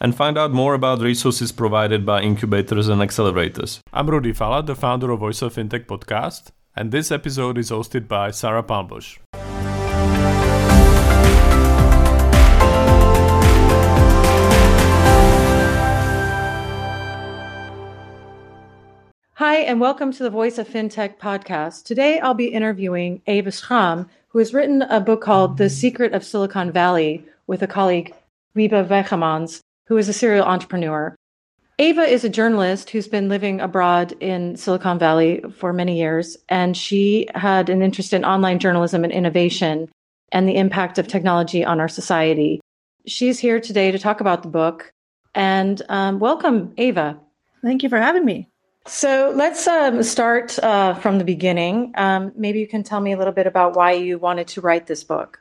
and find out more about resources provided by incubators and accelerators. I'm Rudy Falat, the founder of Voice of Fintech podcast, and this episode is hosted by Sarah Palmbush. Hi, and welcome to the Voice of FinTech podcast. Today I'll be interviewing Eva Schram, who has written a book called The Secret of Silicon Valley with a colleague, Wiebe Wegemans, who is a serial entrepreneur. Ava is a journalist who's been living abroad in Silicon Valley for many years, and she had an interest in online journalism and innovation and the impact of technology on our society. She's here today to talk about the book. And um, welcome, Ava. Thank you for having me. So let's um, start uh, from the beginning. Um, maybe you can tell me a little bit about why you wanted to write this book.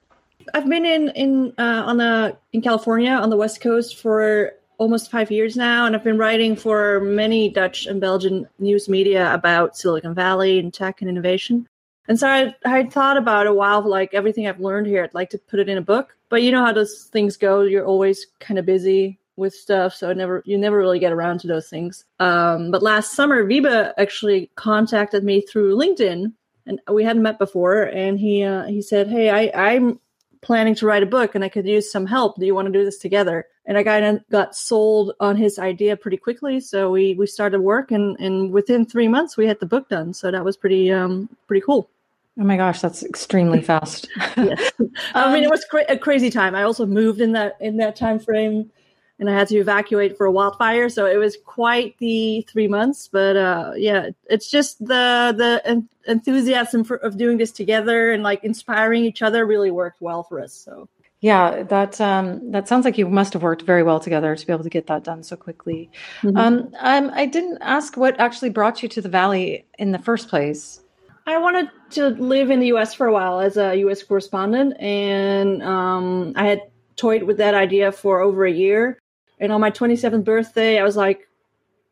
I've been in in uh, on the in California on the West Coast for almost five years now, and I've been writing for many Dutch and Belgian news media about Silicon Valley and tech and innovation. And so I I thought about a while, like everything I've learned here, I'd like to put it in a book. But you know how those things go; you're always kind of busy with stuff, so never you never really get around to those things. Um, but last summer, Wiebe actually contacted me through LinkedIn, and we hadn't met before, and he uh, he said, "Hey, I, I'm planning to write a book and I could use some help. Do you want to do this together? And I got got sold on his idea pretty quickly. So we we started work and and within three months we had the book done. So that was pretty um pretty cool. Oh my gosh, that's extremely fast. yes. I mean, it was cra- a crazy time. I also moved in that in that time frame and I had to evacuate for a wildfire. So it was quite the three months. But uh, yeah, it's just the the enthusiasm for, of doing this together and like inspiring each other really worked well for us. So yeah, that um, that sounds like you must have worked very well together to be able to get that done so quickly. Mm-hmm. Um, um, I didn't ask what actually brought you to the Valley in the first place. I wanted to live in the U.S. for a while as a U.S. correspondent, and um, I had toyed with that idea for over a year. And on my 27th birthday, I was like,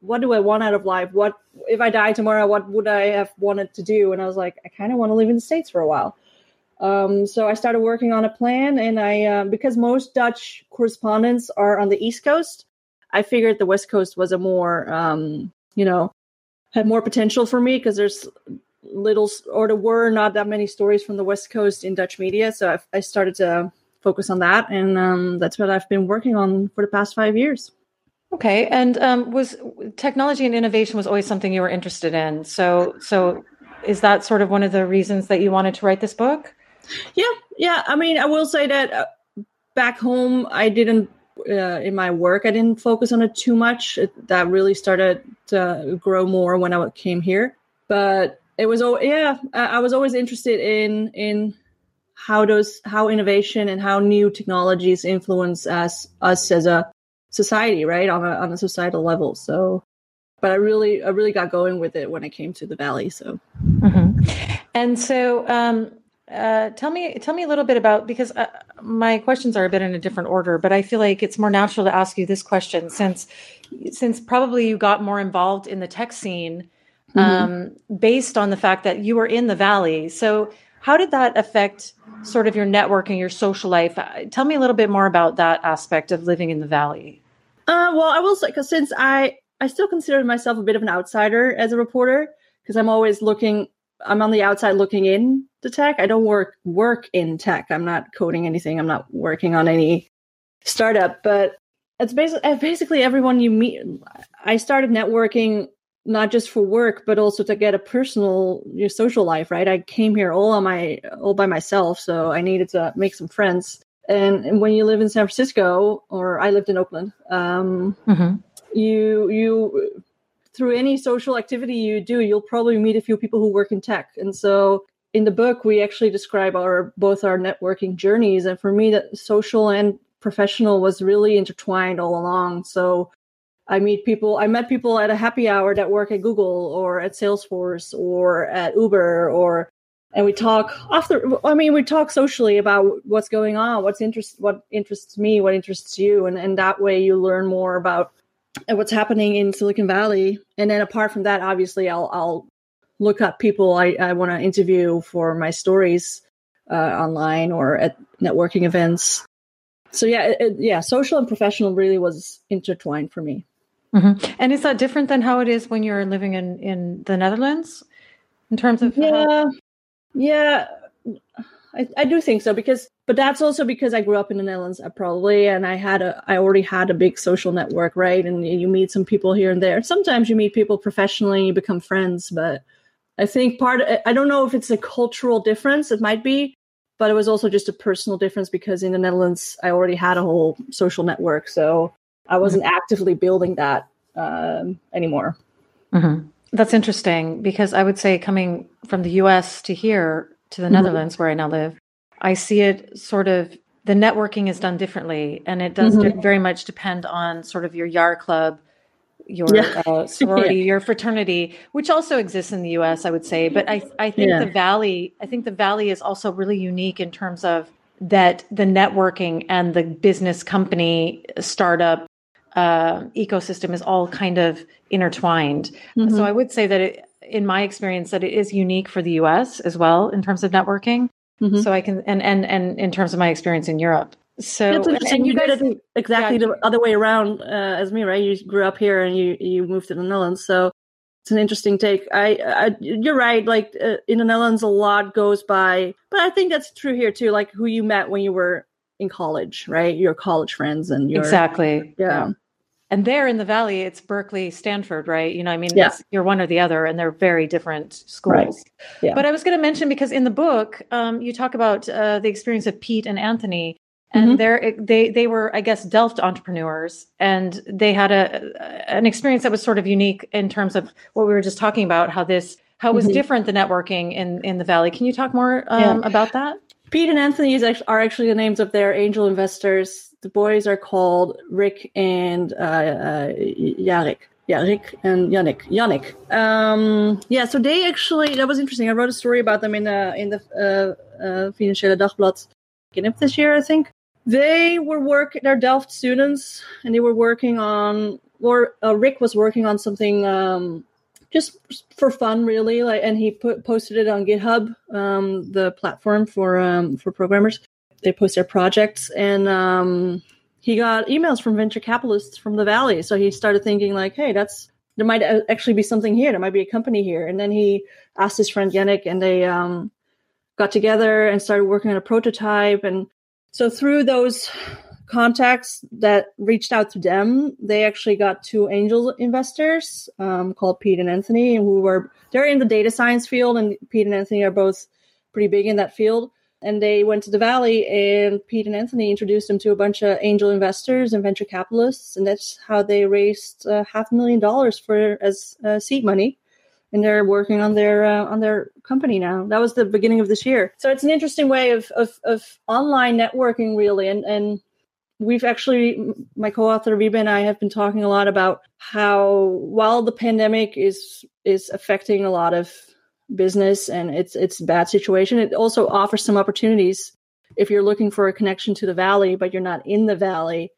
what do I want out of life? What if I die tomorrow? What would I have wanted to do? And I was like, I kind of want to live in the States for a while. Um, so I started working on a plan, and I uh, because most Dutch correspondents are on the East Coast, I figured the West Coast was a more um, you know had more potential for me because there's little or there were not that many stories from the West Coast in Dutch media. So I, I started to focus on that, and um, that's what I've been working on for the past five years. Okay, and um, was technology and innovation was always something you were interested in. So, so is that sort of one of the reasons that you wanted to write this book? Yeah, yeah. I mean, I will say that uh, back home, I didn't uh, in my work, I didn't focus on it too much. It, that really started to grow more when I came here. But it was, oh yeah, I, I was always interested in in how does how innovation and how new technologies influence us us as a society right on a, on a societal level so but i really i really got going with it when i came to the valley so mm-hmm. and so um uh, tell me tell me a little bit about because uh, my questions are a bit in a different order but i feel like it's more natural to ask you this question since since probably you got more involved in the tech scene mm-hmm. um, based on the fact that you were in the valley so how did that affect sort of your networking, your social life? Uh, tell me a little bit more about that aspect of living in the valley. Uh, well, I will say because since I I still consider myself a bit of an outsider as a reporter because I'm always looking. I'm on the outside looking in to tech. I don't work work in tech. I'm not coding anything. I'm not working on any startup. But it's basically basically everyone you meet. I started networking not just for work but also to get a personal your social life right? I came here all on my all by myself so i needed to make some friends. And, and when you live in san francisco or i lived in oakland um, mm-hmm. you you through any social activity you do you'll probably meet a few people who work in tech. And so in the book we actually describe our both our networking journeys and for me that social and professional was really intertwined all along. So I meet people. I met people at a happy hour that work at Google or at Salesforce or at Uber or and we talk after i mean we talk socially about what's going on what's interest what interests me what interests you and, and that way you learn more about what's happening in silicon valley and then apart from that obviously i'll i'll look up people i, I want to interview for my stories uh, online or at networking events so yeah it, yeah social and professional really was intertwined for me mm-hmm. and is that different than how it is when you're living in in the netherlands in terms of yeah how- yeah, I, I do think so because, but that's also because I grew up in the Netherlands, uh, probably, and I had a, I already had a big social network, right? And you meet some people here and there. Sometimes you meet people professionally, and you become friends, but I think part, of, I don't know if it's a cultural difference. It might be, but it was also just a personal difference because in the Netherlands, I already had a whole social network, so I wasn't mm-hmm. actively building that um, anymore. Mm-hmm. That's interesting because I would say coming from the US to here to the mm-hmm. Netherlands where I now live, I see it sort of the networking is done differently and it does mm-hmm. very much depend on sort of your Yar club, your yeah. uh, sorority, yeah. your fraternity, which also exists in the US, I would say. But I, I think yeah. the Valley, I think the Valley is also really unique in terms of that the networking and the business company startup uh, ecosystem is all kind of intertwined. Mm-hmm. So I would say that it, in my experience that it is unique for the US as well in terms of networking. Mm-hmm. So I can and and and in terms of my experience in Europe. So and, and, you, you guys did exactly yeah, the other way around uh, as me, right? You grew up here and you you moved to the Netherlands. So it's an interesting take. I, I you're right. Like uh, in the Netherlands, a lot goes by, but I think that's true here too. Like who you met when you were in college, right? Your college friends and your exactly. yeah. yeah and there in the valley it's berkeley stanford right you know i mean yeah. you're one or the other and they're very different schools right. yeah. but i was going to mention because in the book um, you talk about uh, the experience of pete and anthony and mm-hmm. they're they they were i guess delft entrepreneurs and they had a an experience that was sort of unique in terms of what we were just talking about how this how it was mm-hmm. different the networking in in the valley can you talk more um, yeah. about that pete and anthony are actually the names of their angel investors the boys are called Rick and uh, uh, Yarik. And Yannick. Yannick. Um, yeah, so they actually that was interesting. I wrote a story about them in the in the uh, uh, Financieele Dagblad beginning of this year, I think. They were working. They're Delft students, and they were working on. Or uh, Rick was working on something um, just for fun, really. Like, and he put posted it on GitHub, um, the platform for um, for programmers. They post their projects and um, he got emails from venture capitalists from the valley. So he started thinking like hey that's there might actually be something here. There might be a company here. And then he asked his friend yannick and they um, got together and started working on a prototype. And so through those contacts that reached out to them they actually got two angel investors um, called pete and anthony who were they're in the data science field and pete and anthony are both pretty big in that field. And they went to the valley and pete and anthony introduced them to a bunch of angel investors and venture capitalists and that's how they raised uh, half a million dollars for as uh, seed money. And they're working on their uh, on their company now. That was the beginning of this year. So it's an interesting way of of, of online networking really and and we've actually my co-author Wiebe and I have been talking a lot about how while the pandemic is is affecting a lot of business and it's it's bad situation it also offers some opportunities. If you're looking for a connection to the valley but you're not in the valley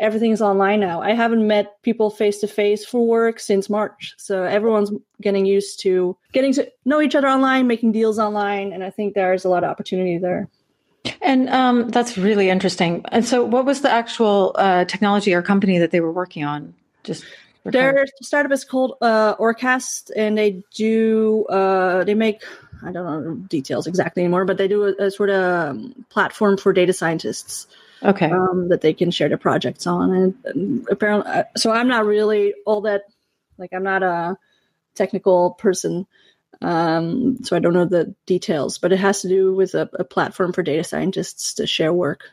everything's online now. I haven't met people face to face for work since march so everyone's getting used to getting to know each other online making deals online and i think there's a lot of opportunity there and um, that's really interesting. And so what was the actual uh, technology or company that they were working on? Just their startup is called uh, Orchest, and they do uh, they make I don't know details exactly anymore, but they do a, a sort of um, platform for data scientists. Okay, um, that they can share their projects on, and, and apparently, uh, so I'm not really all that like I'm not a technical person, um, so I don't know the details, but it has to do with a, a platform for data scientists to share work.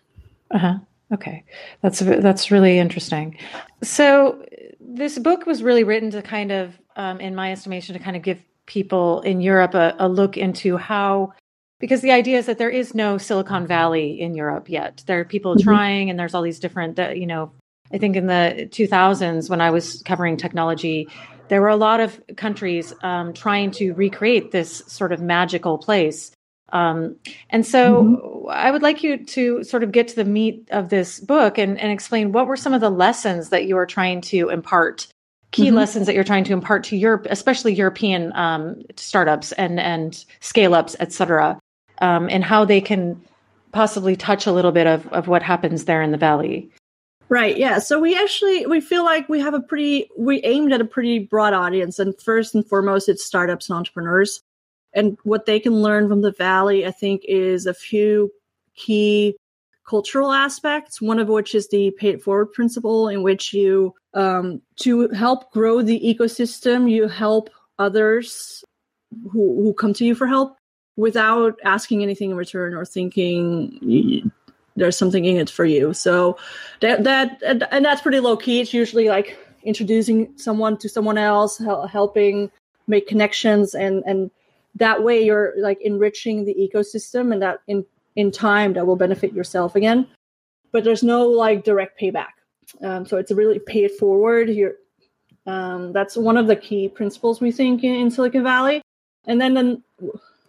Uh huh. Okay, that's that's really interesting. So this book was really written to kind of, um, in my estimation, to kind of give people in Europe a, a, look into how, because the idea is that there is no Silicon Valley in Europe yet. There are people mm-hmm. trying, and there's all these different, uh, you know, I think in the 2000s, when I was covering technology, there were a lot of countries um, trying to recreate this sort of magical place. Um, and so mm-hmm. I would like you to sort of get to the meat of this book and, and explain what were some of the lessons that you are trying to impart, key mm-hmm. lessons that you're trying to impart to Europe, especially European um, startups and, and scale ups, et cetera, um, and how they can possibly touch a little bit of, of what happens there in the Valley. Right. Yeah. So we actually we feel like we have a pretty we aimed at a pretty broad audience, and first and foremost, it's startups and entrepreneurs. And what they can learn from the Valley, I think, is a few key cultural aspects. One of which is the pay it forward principle, in which you um, to help grow the ecosystem, you help others who who come to you for help without asking anything in return or thinking there's something in it for you. So that that and, and that's pretty low key. It's usually like introducing someone to someone else, helping make connections, and and that way you're like enriching the ecosystem, and that in in time that will benefit yourself again. But there's no like direct payback. Um, so it's really pay it forward here. Um, that's one of the key principles we think in, in Silicon Valley. And then, then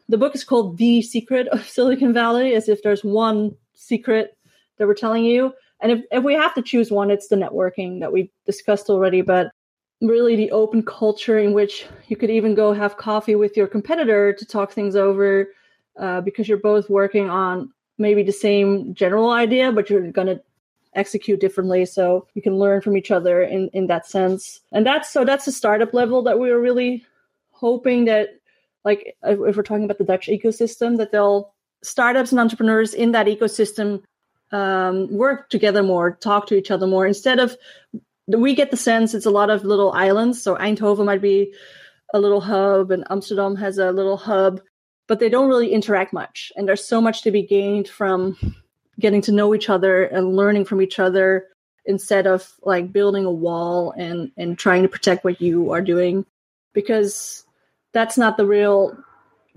the book is called The Secret of Silicon Valley, as if there's one secret that we're telling you. And if, if we have to choose one, it's the networking that we discussed already, but really the open culture in which you could even go have coffee with your competitor to talk things over uh, because you're both working on maybe the same general idea, but you're going to execute differently so you can learn from each other in in that sense and that's so that's the startup level that we were really hoping that like if we're talking about the dutch ecosystem that they'll startups and entrepreneurs in that ecosystem um, work together more, talk to each other more. Instead of, we get the sense it's a lot of little islands. So Eindhoven might be a little hub, and Amsterdam has a little hub, but they don't really interact much. And there's so much to be gained from getting to know each other and learning from each other instead of like building a wall and and trying to protect what you are doing because that's not the real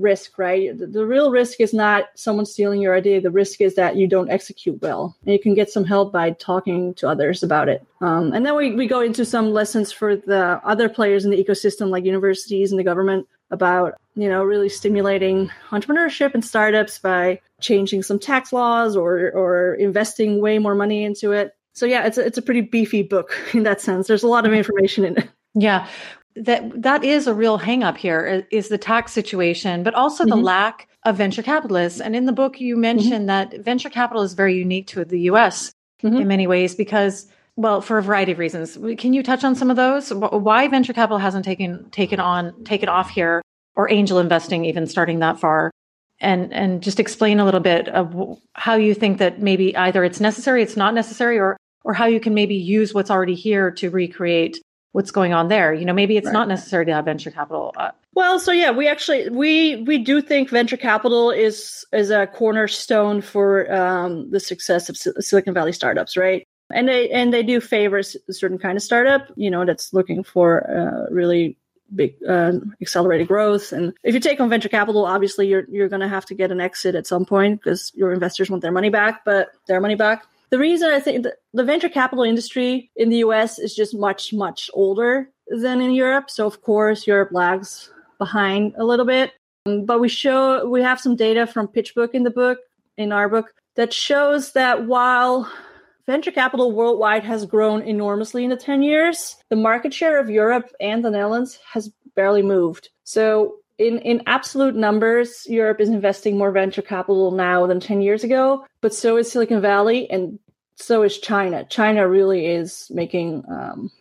risk, right? The, the, real risk is not someone stealing your idea. The risk is that you don't execute well. And you can get some help by talking to others about it. Um, and then we, we go into some lessons for the other players in the ecosystem, like universities and the government, about you know really stimulating entrepreneurship and startups by changing some tax laws or or investing way more money into it. So yeah, it's a, it's a pretty beefy book in that sense. There's a lot of information in it. Yeah that that is a real hangup here is the tax situation, but also mm-hmm. the lack of venture capitalists. And in the book, you mentioned mm-hmm. that venture capital is very unique to the U.S. Mm-hmm. in many ways because, well, for a variety of reasons. Can you touch on some of those? Why venture capital hasn't taken taken on taken off here, or angel investing even starting that far? And and just explain a little bit of how you think that maybe either it's necessary, it's not necessary, or or how you can maybe use what's already here to recreate what's going on there. You know maybe it's right. not necessary to have venture capital uh, well so yeah we actually we we do think venture capital is is a cornerstone for um, the success of silicon valley startups right? And they and they do favor a certain kind of startup you know that's looking for uh, really big uh, accelerated growth. And if you take on venture capital obviously you're you're going to have to get an exit at some point because your investors want their money back but their money back the reason I think the venture capital industry in the US is just much, much older than in Europe. So, of course, Europe lags behind a little bit. But we show, we have some data from PitchBook in the book, in our book, that shows that while venture capital worldwide has grown enormously in the 10 years, the market share of Europe and the Netherlands has barely moved. So, in, in absolute numbers, Europe is investing more venture capital now than 10 years ago, but so is Silicon Valley. And so is China. China really is making um,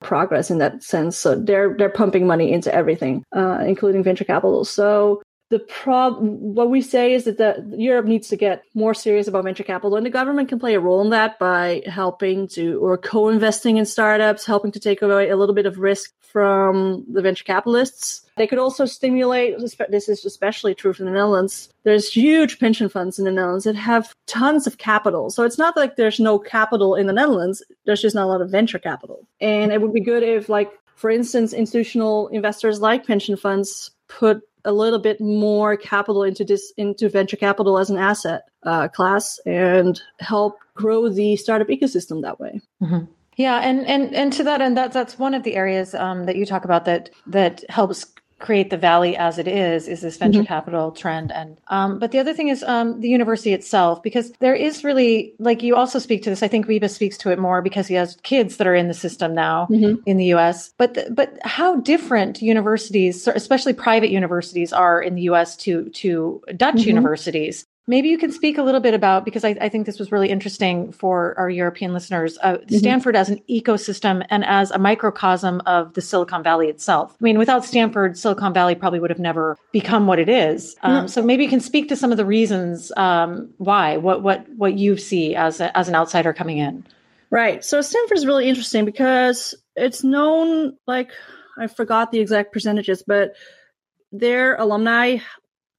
progress in that sense. So they're they're pumping money into everything, uh, including venture capital. So the prob what we say is that the Europe needs to get more serious about venture capital, and the government can play a role in that by helping to or co-investing in startups, helping to take away a little bit of risk from the venture capitalists. They could also stimulate. This is especially true for the Netherlands. There's huge pension funds in the Netherlands that have tons of capital. So it's not like there's no capital in the Netherlands. There's just not a lot of venture capital, and it would be good if, like, for instance, institutional investors like pension funds put a little bit more capital into this into venture capital as an asset uh, class and help grow the startup ecosystem that way. Mm-hmm. Yeah, and and and to that end, that's that's one of the areas um, that you talk about that that helps create the valley as it is is this venture mm-hmm. capital trend and um, but the other thing is um, the university itself because there is really like you also speak to this i think Wiebe speaks to it more because he has kids that are in the system now mm-hmm. in the us but the, but how different universities especially private universities are in the us to to dutch mm-hmm. universities Maybe you can speak a little bit about because I, I, think this was really interesting for our European listeners. Uh, mm-hmm. Stanford as an ecosystem and as a microcosm of the Silicon Valley itself. I mean, without Stanford, Silicon Valley probably would have never become what it is. Um. So maybe you can speak to some of the reasons um, why, what what what you see as a, as an outsider coming in. Right. So Stanford is really interesting because it's known like I forgot the exact percentages, but their alumni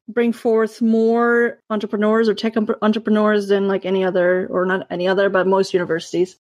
bring forth more entrepreneurs or tech entrepreneurs than like any other or not any other but most universities.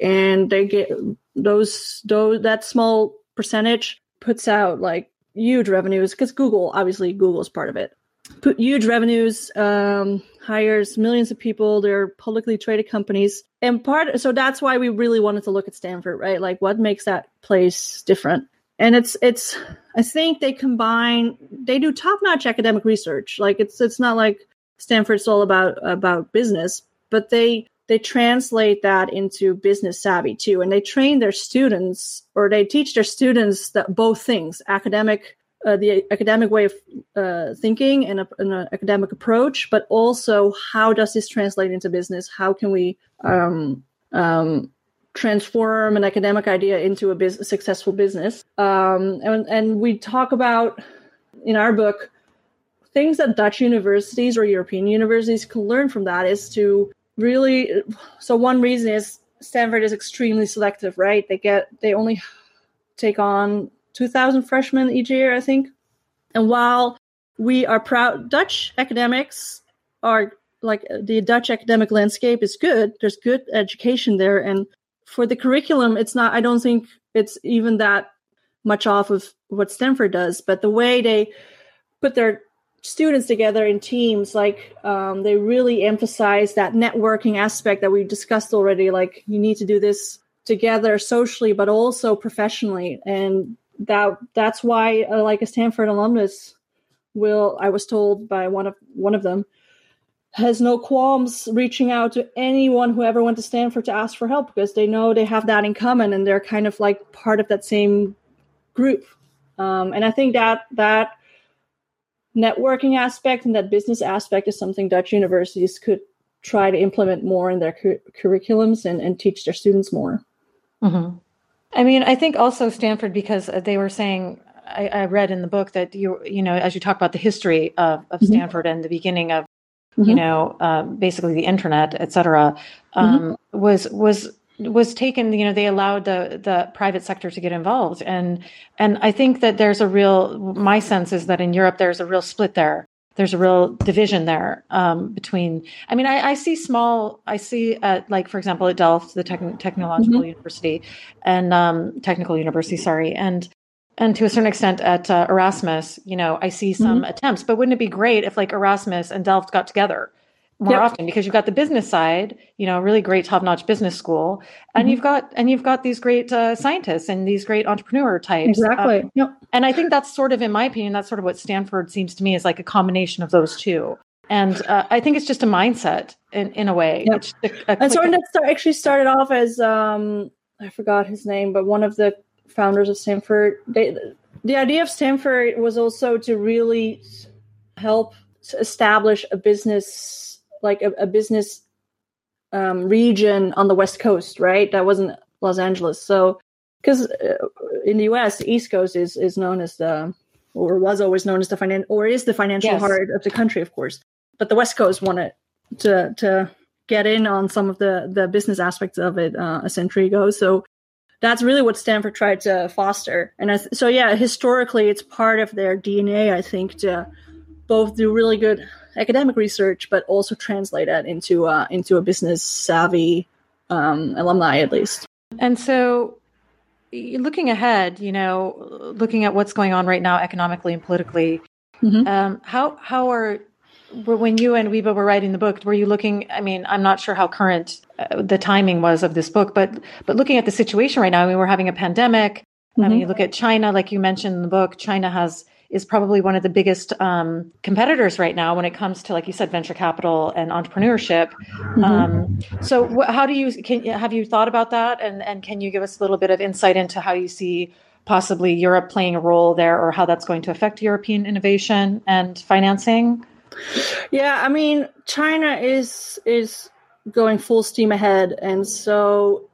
And they get those those that small percentage puts out like huge revenues because google obviously google's part of it. Put huge revenues um, hires millions of people. They're publicly traded companies. And part so that's why we really wanted to look at stanford right? Like what makes that place different and it's it's i think they combine they do top-notch academic research. Like it's it's not like stanford's all about about business but they they translate that into business savvy too. And they train their students or they teach their students that both things academic uh, the academic way of uh, thinking and, a, and an academic approach but also how does this translate into business? How can we um, um, transform an academic idea into a, a successful business. Um, and, and we talk about in our book things that Dutch universities or European universities can learn from that is to really. So one reason is Stanford is extremely selective, right? They get they only take on two thousand freshmen each year, I think. And while we are proud, Dutch academics are like the Dutch academic landscape is good. There's good education there, and for the curriculum, it's not, I don't think it's even that much off of what Stanford does, but the way they put their students together in teams, like um, they really emphasize that networking aspect that we discussed already. Like you need to do this together socially, but also professionally. And that that's why, uh, like a Stanford alumnus, will I was told by one of one of them has no qualms reaching out to anyone who ever went to Stanford to ask for help because they know they have that in common and they're kind of like part of that same group. Um, and I think that that networking aspect and that business aspect is something Dutch universities could try to implement more in their cu- curriculums and, and teach their students more. Mm-hmm. I mean, I think also Stanford because they were saying I, I, read in the book that you you know as you talk about the history of, of mm-hmm. Stanford and the beginning of mm-hmm. you know, uh, basically the internet, et cetera, um, mm-hmm. was was was taken you know they allowed the the private sector to get involved and and i think that there's a real my sense is that in europe there's a real split there there's a real division there um, between i mean I, I, see small i see at like for example at delft the Techn- technological mm-hmm. university and um, technical university sorry and and to a certain extent at uh, Erasmus, you know, I see some mm-hmm. attempts, but wouldn't it be great if like Erasmus and Delft got together more yep. often because you've got the business side, you know, really great top-notch business school, and mm-hmm. you've got and you've got these great uh, scientists and these great entrepreneur types. Exactly. Um, yep. And I think that's sort of, in my opinion, that's sort of what Stanford seems to me is like a combination of those two. And uh, I think it's just a mindset in, in a way. Yep. A, a and so that actually started off as um, I forgot his name, but one of the founders of Stanford. They, the idea of Stanford was also to really help establish a business, like a, a business um, region on the West Coast, right? That wasn't Los Angeles. So, because uh, in the U.S., the East Coast is is known as the, or was always known as the finan, or is the financial yes. heart of the country, of course. But the West Coast wanted to to get in on some of the the business aspects of it uh, a century ago. So that's really what Stanford tried to foster. And th- so, yeah, historically, it's part of their DNA, I think, to both do really good academic research, but also translate that into uh, into a business savvy um, alumni, at least. And so, looking ahead, you know, looking at what's going on right now economically and politically, mm-hmm. um, how how are when you and Wiebe were writing the book, were you looking? I mean, I'm not sure how current uh, the timing was of this book, but but looking at the situation right now, I mean, we're having a pandemic. Mm-hmm. I mean, you look at China, like you mentioned in the book. China has is probably one of the biggest um, competitors right now when it comes to, like you said, venture capital and entrepreneurship. Mm-hmm. Um, so, wh- how do you can have you thought about that, and and can you give us a little bit of insight into how you see possibly Europe playing a role there, or how that's going to affect European innovation and financing? Yeah, I mean, China is is going full steam ahead, and so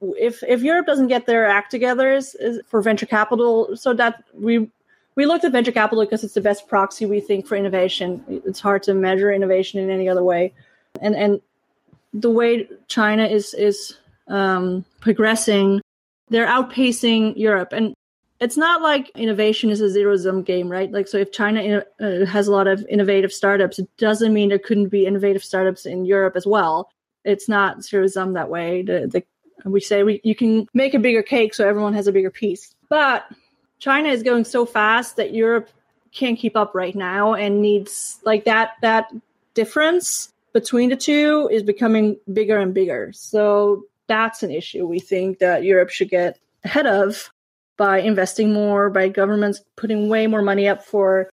if if Europe doesn't get their act together is, is for venture capital, so that we we looked at venture capital because it's the best proxy we think for innovation. It's hard to measure innovation in any other way, and and the way China is is um, progressing, they're outpacing Europe, and it's not like innovation is a zero sum game, right? Like, so if China uh, has a lot of innovative startups, it doesn't mean there couldn't be innovative startups in Europe as well. It's not zero sum that way. The, the, we say we, you can make a bigger cake so everyone has a bigger piece. But China is going so fast that Europe can't keep up right now and needs like that that difference between the two is becoming bigger and bigger. So that's an issue we think that Europe should get ahead of by investing more, by governments putting way more money up for,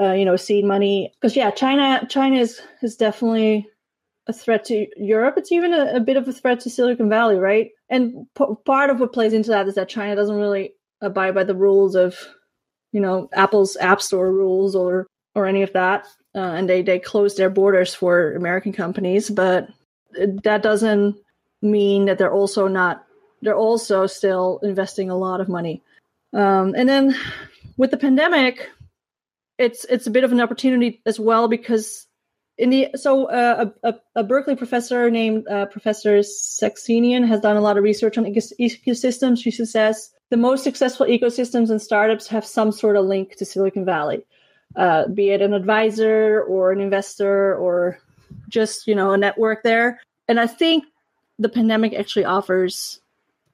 uh, you know, seed money. Because yeah, China, China is is definitely a threat to Europe. It's even a, a bit of a threat to Silicon Valley, right? And p- part of what plays into that is that China doesn't really abide by the rules of, you know, Apple's App Store rules or or any of that, uh, and they they close their borders for American companies. But that doesn't mean that they're also not they're also still investing a lot of money. Um, and then with the pandemic, it's it's a bit of an opportunity as well because in the so uh, a, a, Berkeley professor named uh, Professor Saxenian has done a lot of research on ecosystems. She says the most successful ecosystems and startups have some sort of link to Silicon Valley, uh, be it an advisor or an investor or just you know a network there. And I think the pandemic actually offers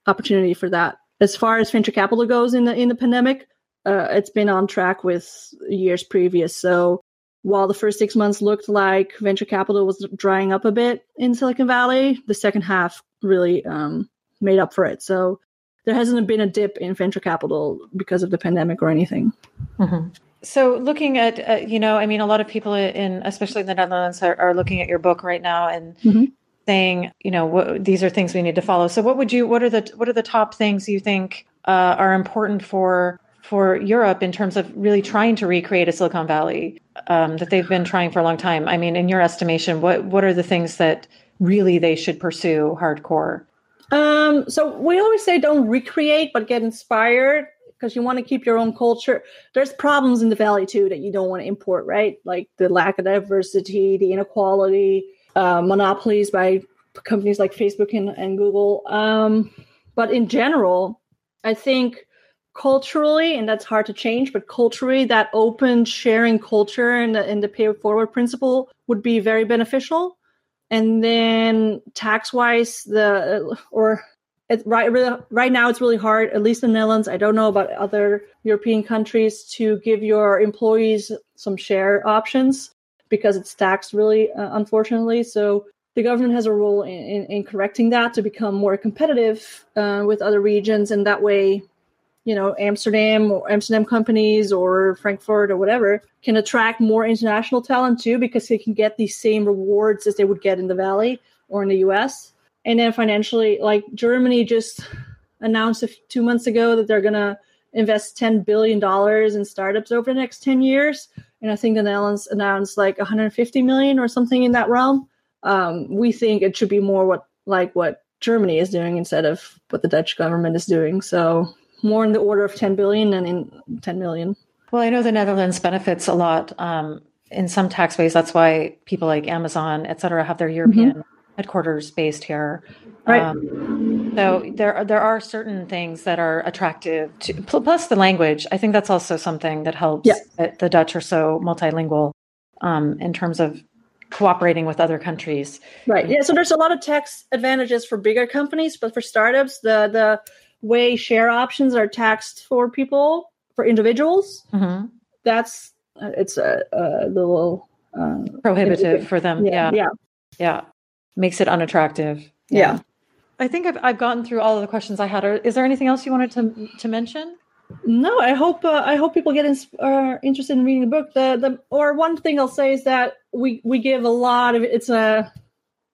opportunity for that. As far as venture capital goes in the in the pandemic, uh, it's been on track with years previous. So while the first six months looked like venture capital was drying up a bit in Silicon Valley, the second half really um, made up for it. So there hasn't been a dip in venture capital because of the pandemic or anything. Mm-hmm. So, looking at, uh, you know, I mean, a lot of people in, especially in the Netherlands, are, are looking at your book right now, and mm-hmm saying, you know, what, these are things we need to follow. So, what would you? What are the what are the top things you think uh, are important for for Europe in terms of really trying to recreate a Silicon Valley um, that they've been trying for a long time? I mean, in your estimation, what what are the things that really they should pursue hardcore? Um, so we always say don't recreate, but get inspired because you want to keep your own culture. There's problems in the valley too that you don't want to import, right? Like the lack of diversity, the inequality, uh, monopolies by companies like Facebook and, and Google. Um, but in general, I think culturally, and that's hard to change, but culturally, that open sharing culture and the, and the pay forward principle would be very beneficial. And then tax wise, the or it, right right now it's really hard. At least in the Netherlands, I don't know about other European countries to give your employees some share options because it's taxed really, uh, unfortunately. So the government has a role in, in, in correcting that to become more competitive uh, with other regions, and that way, you know, Amsterdam or Amsterdam companies or Frankfurt or whatever can attract more international talent too, because they can get these same rewards as they would get in the Valley or in the U.S. And then financially, like Germany just announced a, two months ago that they're gonna invest $10 billion in startups over the next 10 years and I think the Netherlands announced like 150 million or something in that realm. Um, we think it should be more what like what Germany is doing instead of what the Dutch government is doing. So more in the order of 10 billion than in 10 million. Well, I know the Netherlands benefits a lot um, in some tax ways. That's why people like Amazon, et cetera, have their European mm-hmm. headquarters based here. Right. Um, so there, are, there are certain things that are attractive. To, plus the language, I think that's also something that helps. Yeah. That the Dutch are so multilingual um, in terms of cooperating with other countries. Right. Yeah. So there's a lot of tax advantages for bigger companies, but for startups, the the way share options are taxed for people for individuals, mm-hmm. that's uh, it's a, a little uh, Prohibitive for them. Yeah. yeah, Yeah. Makes it unattractive. yeah. I think I've, I've gotten through all of the questions I had. Or is there anything else you wanted to to mention? No, I hope uh, I hope people get ins- are interested in reading the book. The the or one thing I'll say is that we we give a lot of it's a,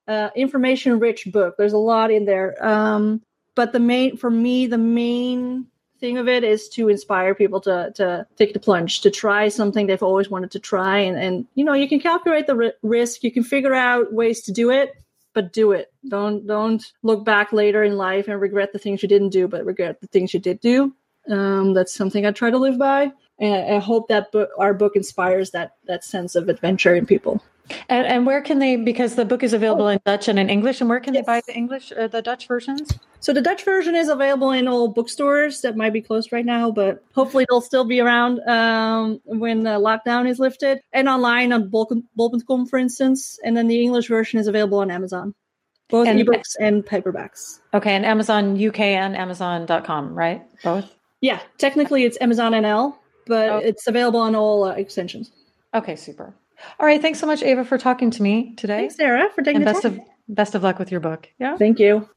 uh information rich book. There's a lot in there. Um, but the main for me the main thing of it is to inspire people to to take the plunge to try something they've always wanted to try and and you know you can calculate the ri- risk you can figure out ways to do it but do it. Don't don't look back later in life and regret the things you didn't do but regret the things you did do. Um, that's something i try to live by. And i hope that book our book inspires that that sense of adventure in people And, and where can they? Because the book is available in Dutch and in English. And where can Yes. they buy the English, uh, the Dutch versions? so the dutch version is available in all bookstores that might be closed right now but hopefully they'll still be around um, when the lockdown is lifted and online on bol.com bol.com, for instance and then the english version is available on amazon both And- ebooks and paperbacks Okay, and Amazon UK and Amazon.com, right? Both. Yeah, technically it's Amazon NL, but Oh. it's available on all uh, extensions. Okay, super. All right, thanks so much, Ava, for talking to me today. Thanks, Sarah, for taking and the best time. of best of luck with your book. Yeah. Thank you.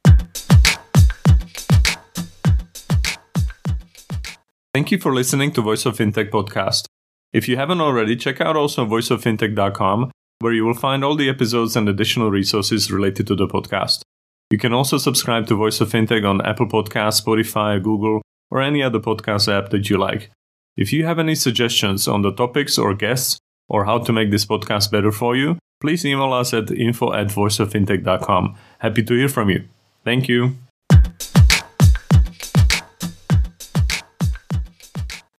Thank you for listening to Voice of Fintech podcast. If you haven't already, check out also voiceoffintech.com, where you will find all the episodes and additional resources related to the podcast. You can also subscribe to Voice of Fintech on Apple Podcasts, Spotify, Google, or any other podcast app that you like. If you have any suggestions on the topics or guests, or how to make this podcast better for you, please email us at info at voiceoffintech.com. Happy to hear from you. Thank you.